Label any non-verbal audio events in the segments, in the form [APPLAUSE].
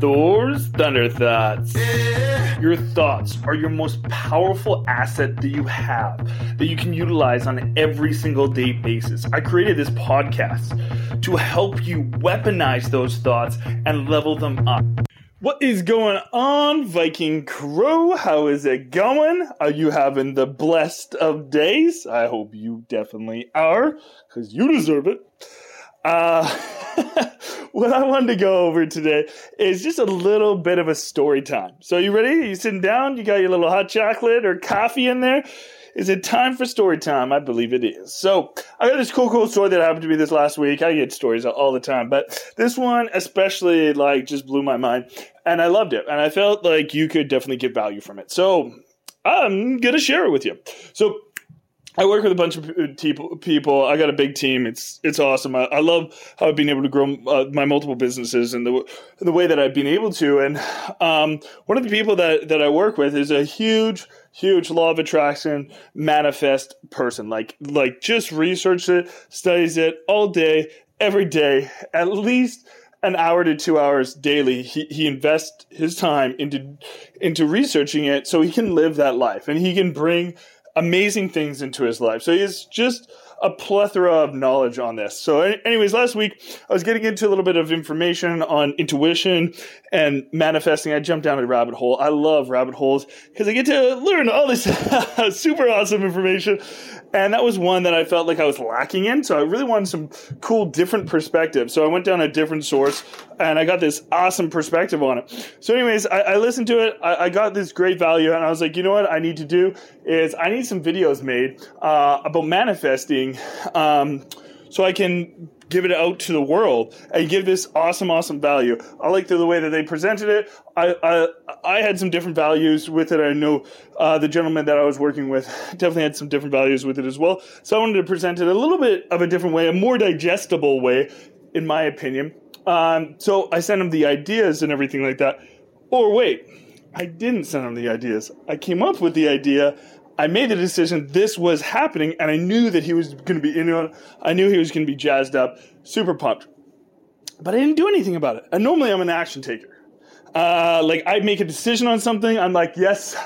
Thor's Thunder Thoughts. Your thoughts are your most powerful asset that you have that you can utilize on every single day basis. I created this podcast to help you weaponize those thoughts and level them up. What is going on, Viking Crew? How is it going? Are you having the blessed of days? I hope you definitely are, because you deserve it. Uh, [LAUGHS] what I wanted to go over today is just a little bit of a story time. So, you ready? You sitting down? You got your little hot chocolate or coffee in there? Is it time for story time? I believe it is. So, I got this cool, cool story that happened to me this last week. I get stories all the time, but this one especially, like, just blew my mind. And I loved it. And I felt like you could definitely get value from it. So, I'm going to share it with you. So, I work with a bunch of people. I got a big team. It's it's awesome. I, I love how I've been able to grow uh, my multiple businesses and the the way that I've been able to. And um, one of the people that that I work with is a huge, huge law of attraction manifest person. Like like just researches it, studies it all day, every day, at least an hour to two hours daily. He he invests his time into into researching it so he can live that life and he can bring amazing things into his life. So he's just a plethora of knowledge on this. So, anyways, last week I was getting into a little bit of information on intuition and manifesting. I jumped down a rabbit hole. I love rabbit holes because I get to learn all this [LAUGHS] super awesome information. And that was one that I felt like I was lacking in. So I really wanted some cool, different perspective. So I went down a different source and I got this awesome perspective on it. So, anyways, I, I listened to it. I, I, got this great value, and I was like, you know what? I need to do is I need some videos made uh, about manifesting, um, so I can give it out to the world and give this awesome, awesome value. I like the, the way that they presented it. I, I, I had some different values with it. I know uh, the gentleman that I was working with definitely had some different values with it as well. So I wanted to present it a little bit of a different way, a more digestible way, in my opinion. Um, so I sent him the ideas and everything like that. Or wait, I didn't send him the ideas. I came up with the idea. I made the decision this was happening, and I knew that he was going to be, know, I knew he was going to be jazzed up, super pumped. But I didn't do anything about it. And normally I'm an action taker. Uh, like I make a decision on something, I'm like, yes,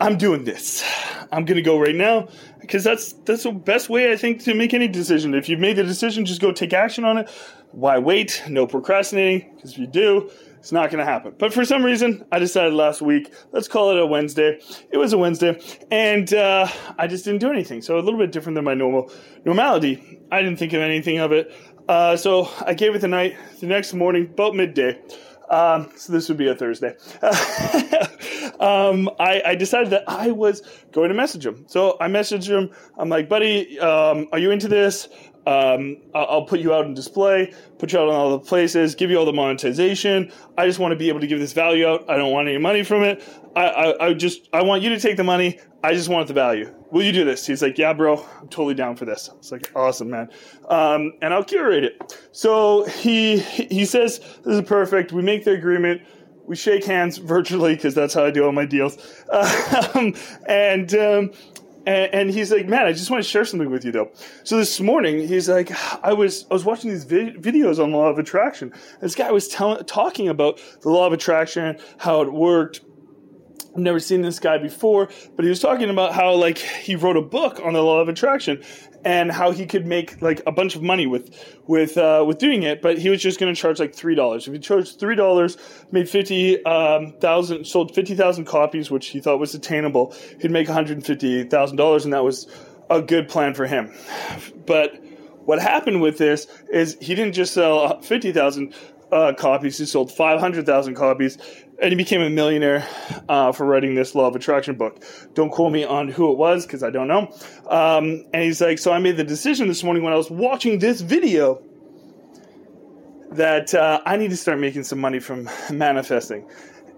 I'm doing this. I'm gonna go right now because that's that's the best way I think to make any decision. If you've made the decision, just go take action on it. Why wait? No procrastinating. Because if you do, it's not going to happen. But for some reason, I decided last week, let's call it a Wednesday. It was a Wednesday, and uh, I just didn't do anything. So a little bit different than my normal normality. I didn't think of anything of it. Uh, so I gave it the night. The next morning, about midday. Um, so this would be a Thursday. [LAUGHS] um, I, I, decided that I was going to message him. So I messaged him. I'm like, buddy, um, are you into this? Um, I'll put you out in display, put you out on all the places, give you all the monetization. I just want to be able to give this value out. I don't want any money from it. I, I, I just I want you to take the money. I just want the value. Will you do this? He's like, yeah, bro, I'm totally down for this. It's like, awesome, man. Um, and I'll curate it. So he he says this is perfect. We make the agreement. We shake hands virtually because that's how I do all my deals. [LAUGHS] Um, and um, and, and, he's like, man, I just want to share something with you though. So this morning, he's like, I was I was watching these vi- videos on law of attraction. This guy was tell- talking about the law of attraction, how it worked. I've never seen this guy before, but he was talking about how like he wrote a book on the law of attraction, and how he could make like a bunch of money with with uh, with doing it, but he was just going to charge like three dollars. If he charged three dollars, made fifty um, thousand, sold fifty thousand copies, which he thought was attainable, he'd make one hundred fifty thousand dollars, and that was a good plan for him. But what happened with this is he didn't just sell fifty thousand uh, copies; he sold five hundred thousand copies, and he became a millionaire uh, for writing this law of attraction book. Don't quote me on who it was because I don't know. Um, and he's like, so I made the decision this morning when I was watching this video that uh, I need to start making some money from manifesting.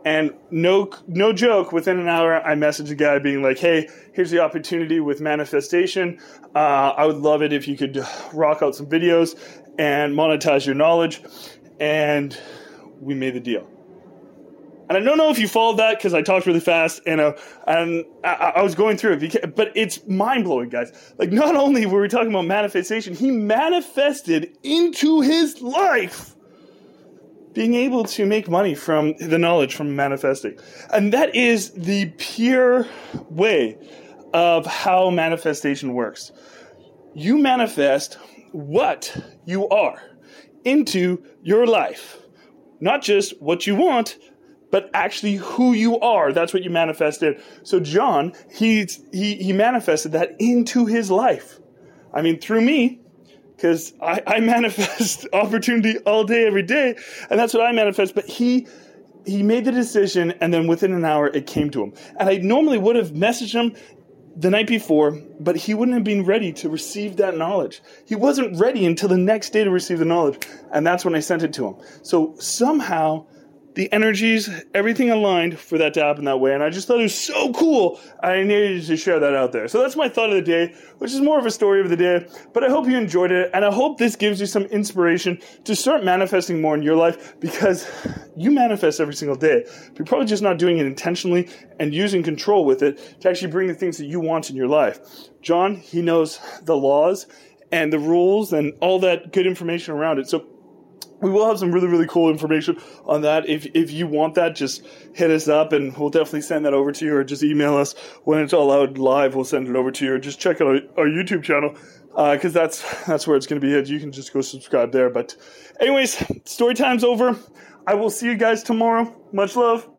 And no, no joke. Within an hour, I messaged a guy being like, "Hey, here's the opportunity with manifestation. Uh, I would love it if you could rock out some videos and monetize your knowledge." And we made the deal. And I don't know if you followed that because I talked really fast and uh, and I, I, was going through it, but it's mind blowing, guys. Like, not only were we talking about manifestation, he manifested into his life being able to make money from the knowledge from manifesting. And that is the pure way of how manifestation works. You manifest what you are into your life, not just what you want, but actually who you are. That's what you manifested. So John, he he he manifested that into his life. I mean, through me, because I, I [LAUGHS] manifest opportunity all day, every day, and that's what I manifest. But he he made the decision, and then within an hour, it came to him. And I normally would have messaged him the night before, but he wouldn't have been ready to receive that knowledge. He wasn't ready until the next day to receive the knowledge, and that's when I sent it to him. So somehow the energies, everything aligned for that to happen that way. And I just thought it was so cool. I needed to share that out there. So that's my thought of the day, which is more of a story of the day. But I hope you enjoyed it. And I hope this gives you some inspiration to start manifesting more in your life because you manifest every single day. You're probably just not doing it intentionally and using control with it to actually bring the things that you want in your life. John, he knows the laws and the rules and all that good information around it. So we will have some really really cool information on that. If if you want that just hit us up and we'll definitely send that over to you or just email us when it's all out live. We'll send it over to you or just check out our, our youtube channel because uh, that's that's where it's going to be hit. you can just go subscribe there. But anyways story time's over. I will see you guys tomorrow. Much love